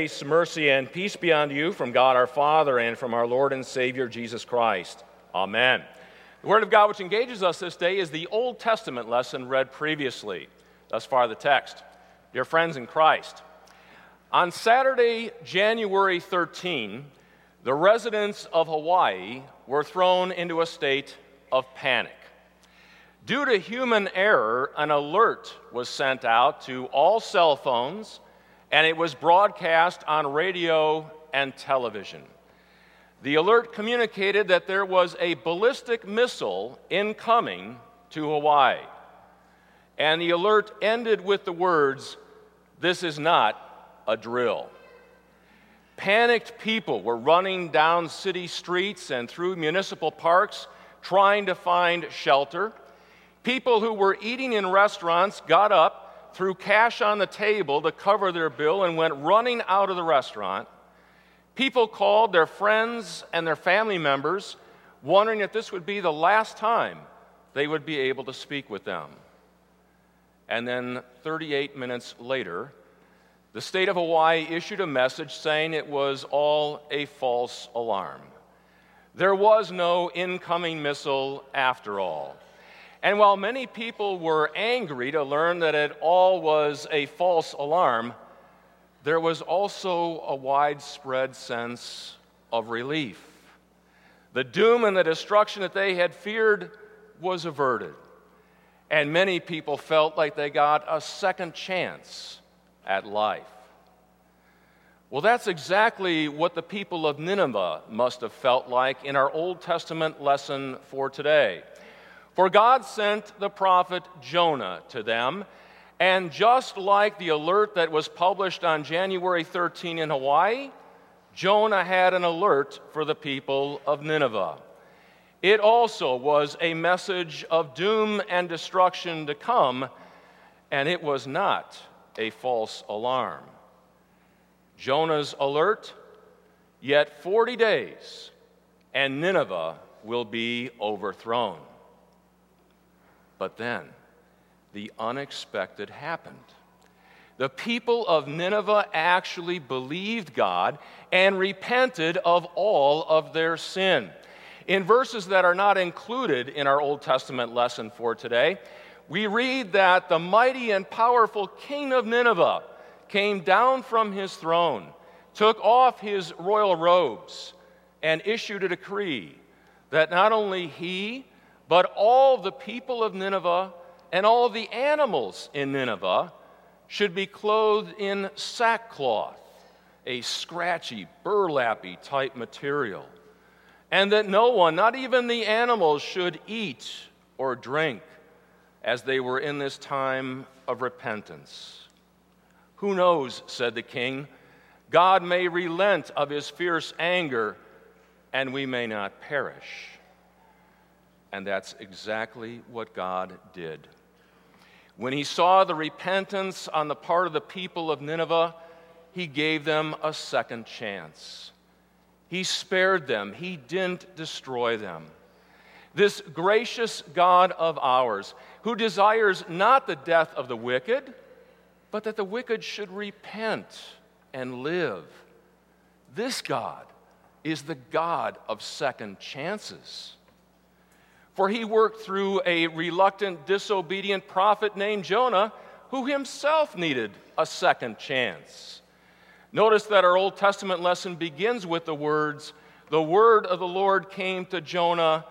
Grace, mercy, and peace be unto you from God our Father and from our Lord and Savior Jesus Christ. Amen. The Word of God which engages us this day is the Old Testament lesson read previously. Thus far, the text. Dear friends in Christ, on Saturday, January 13, the residents of Hawaii were thrown into a state of panic. Due to human error, an alert was sent out to all cell phones and it was broadcast on radio and television. The alert communicated that there was a ballistic missile incoming to Hawaii. And the alert ended with the words, This is not a drill. Panicked people were running down city streets and through municipal parks trying to find shelter. People who were eating in restaurants got up threw cash on the table to cover their bill, and went running out of the restaurant. People called their friends and their family members, wondering if this would be the last time they would be able to speak with them. And then 38 minutes later, the state of Hawaii issued a message saying it was all a false alarm. There was no incoming missile after all. And while many people were angry to learn that it all was a false alarm, there was also a widespread sense of relief. The doom and the destruction that they had feared was averted. And many people felt like they got a second chance at life. Well, that's exactly what the people of Nineveh must have felt like in our Old Testament lesson for today. For God sent the prophet Jonah to them, and just like the alert that was published on January 13 in Hawaii, Jonah had an alert for the people of Nineveh. It also was a message of doom and destruction to come, and it was not a false alarm. Jonah's alert yet 40 days, and Nineveh will be overthrown. But then, the unexpected happened. The people of Nineveh actually believed God and repented of all of their sin. In verses that are not included in our Old Testament lesson for today, we read that the mighty and powerful king of Nineveh came down from his throne, took off his royal robes, and issued a decree that not only he, but all the people of Nineveh and all the animals in Nineveh should be clothed in sackcloth, a scratchy, burlappy type material, and that no one, not even the animals, should eat or drink as they were in this time of repentance. Who knows, said the king, God may relent of his fierce anger and we may not perish. And that's exactly what God did. When he saw the repentance on the part of the people of Nineveh, he gave them a second chance. He spared them, he didn't destroy them. This gracious God of ours, who desires not the death of the wicked, but that the wicked should repent and live. This God is the God of second chances. For he worked through a reluctant, disobedient prophet named Jonah, who himself needed a second chance. Notice that our Old Testament lesson begins with the words, The word of the Lord came to Jonah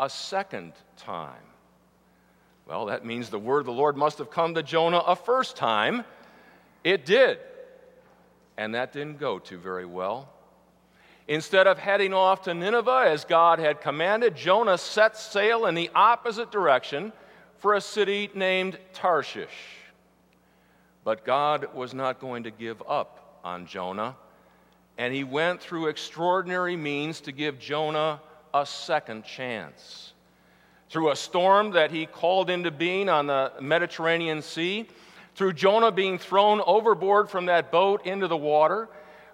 a second time. Well, that means the word of the Lord must have come to Jonah a first time. It did. And that didn't go too very well. Instead of heading off to Nineveh as God had commanded, Jonah set sail in the opposite direction for a city named Tarshish. But God was not going to give up on Jonah, and he went through extraordinary means to give Jonah a second chance. Through a storm that he called into being on the Mediterranean Sea, through Jonah being thrown overboard from that boat into the water,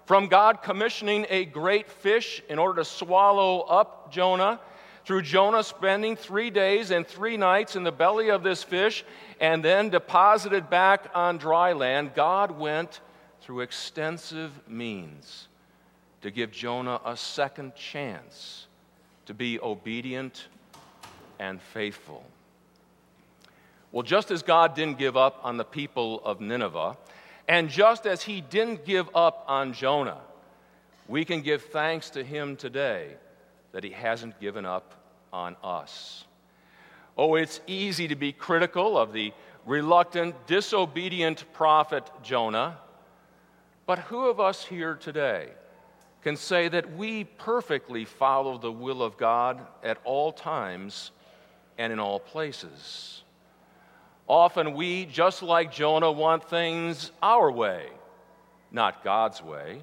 from God commissioning a great fish in order to swallow up Jonah, through Jonah spending three days and three nights in the belly of this fish and then deposited back on dry land, God went through extensive means to give Jonah a second chance to be obedient and faithful. Well, just as God didn't give up on the people of Nineveh, and just as he didn't give up on Jonah, we can give thanks to him today that he hasn't given up on us. Oh, it's easy to be critical of the reluctant, disobedient prophet Jonah, but who of us here today can say that we perfectly follow the will of God at all times and in all places? Often we, just like Jonah, want things our way, not God's way.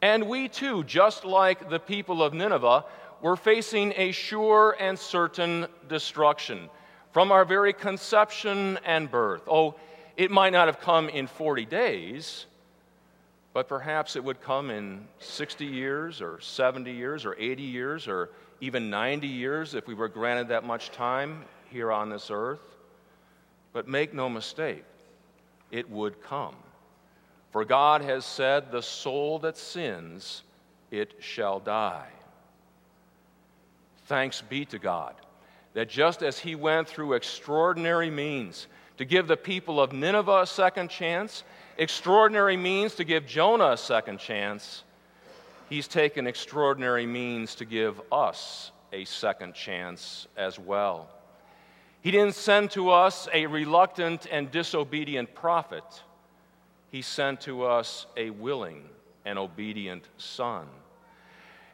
And we too, just like the people of Nineveh, were facing a sure and certain destruction from our very conception and birth. Oh, it might not have come in 40 days, but perhaps it would come in 60 years or 70 years or 80 years or even 90 years if we were granted that much time here on this earth. But make no mistake, it would come. For God has said, The soul that sins, it shall die. Thanks be to God that just as He went through extraordinary means to give the people of Nineveh a second chance, extraordinary means to give Jonah a second chance, He's taken extraordinary means to give us a second chance as well. He didn't send to us a reluctant and disobedient prophet. He sent to us a willing and obedient son.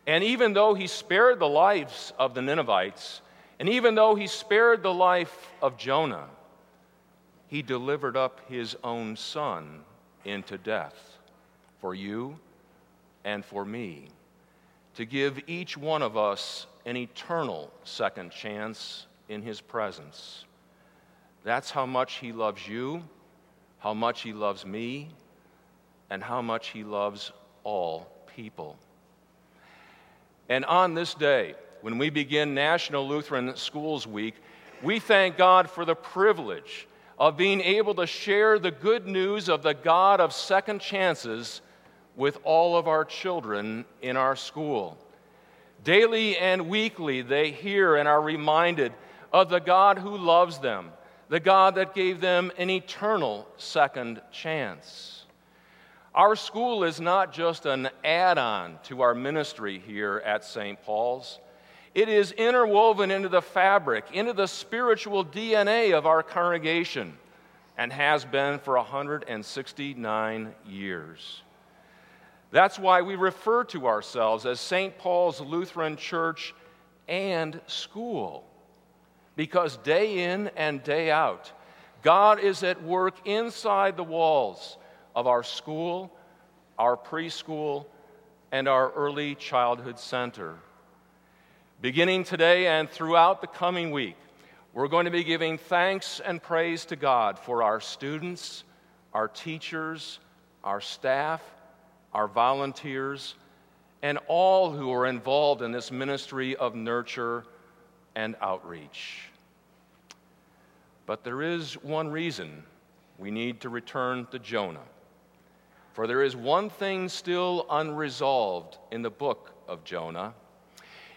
And even though he spared the lives of the Ninevites, and even though he spared the life of Jonah, he delivered up his own son into death for you and for me, to give each one of us an eternal second chance in his presence. That's how much he loves you, how much he loves me, and how much he loves all people. And on this day, when we begin National Lutheran Schools Week, we thank God for the privilege of being able to share the good news of the God of second chances with all of our children in our school. Daily and weekly, they hear and are reminded of the God who loves them, the God that gave them an eternal second chance. Our school is not just an add on to our ministry here at St. Paul's. It is interwoven into the fabric, into the spiritual DNA of our congregation, and has been for 169 years. That's why we refer to ourselves as St. Paul's Lutheran Church and School because day in and day out, God is at work inside the walls of our school, our preschool, and our early childhood center. Beginning today and throughout the coming week, we're going to be giving thanks and praise to God for our students, our teachers, our staff, our volunteers, and all who are involved in this ministry of nurture and outreach. But there is one reason we need to return to Jonah. For there is one thing still unresolved in the book of Jonah.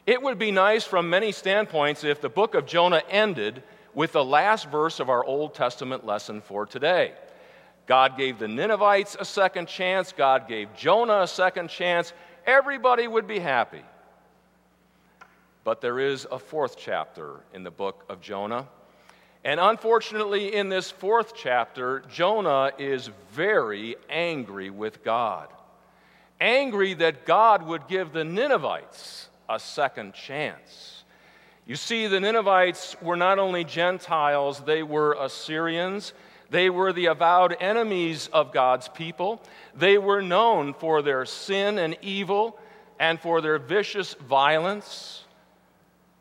It would be nice from many standpoints if the book of Jonah ended with the last verse of our Old Testament lesson for today. God gave the Ninevites a second chance, God gave Jonah a second chance. Everybody would be happy. But there is a fourth chapter in the book of Jonah. And unfortunately, in this fourth chapter, Jonah is very angry with God. Angry that God would give the Ninevites a second chance. You see, the Ninevites were not only Gentiles, they were Assyrians. They were the avowed enemies of God's people. They were known for their sin and evil and for their vicious violence.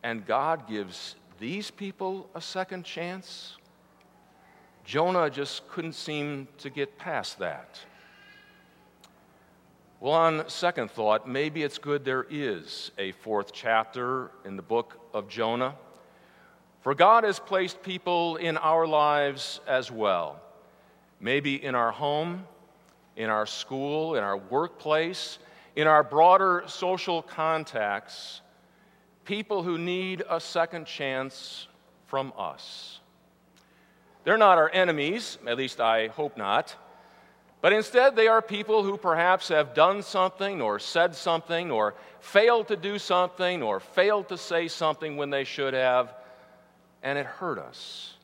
And God gives these people a second chance? Jonah just couldn't seem to get past that. Well, on second thought, maybe it's good there is a fourth chapter in the book of Jonah. For God has placed people in our lives as well, maybe in our home, in our school, in our workplace, in our broader social contacts, people who need a second chance from us. They're not our enemies, at least I hope not. But instead, they are people who perhaps have done something or said something or failed to do something or failed to say something when they should have, and it hurt us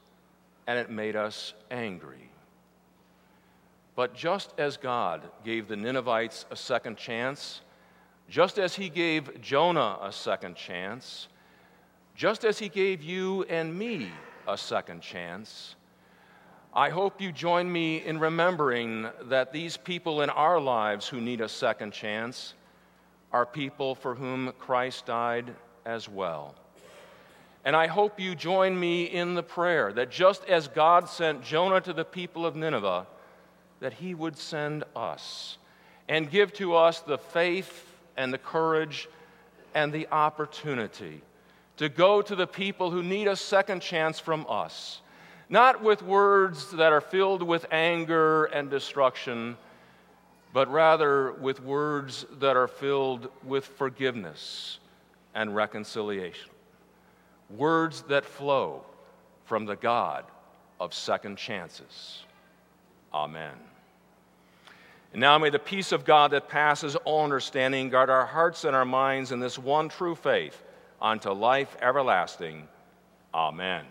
and it made us angry. But just as God gave the Ninevites a second chance, just as He gave Jonah a second chance, just as He gave you and me a second chance, I hope you join me in remembering that these people in our lives who need a second chance are people for whom Christ died as well. And I hope you join me in the prayer that just as God sent Jonah to the people of Nineveh, that he would send us and give to us the faith and the courage and the opportunity to go to the people who need a second chance from us not with words that are filled with anger and destruction, but rather with words that are filled with forgiveness and reconciliation. Words that flow from the God of second chances. Amen. And now may the peace of God that passes all understanding guard our hearts and our minds in this one true faith unto life everlasting. Amen.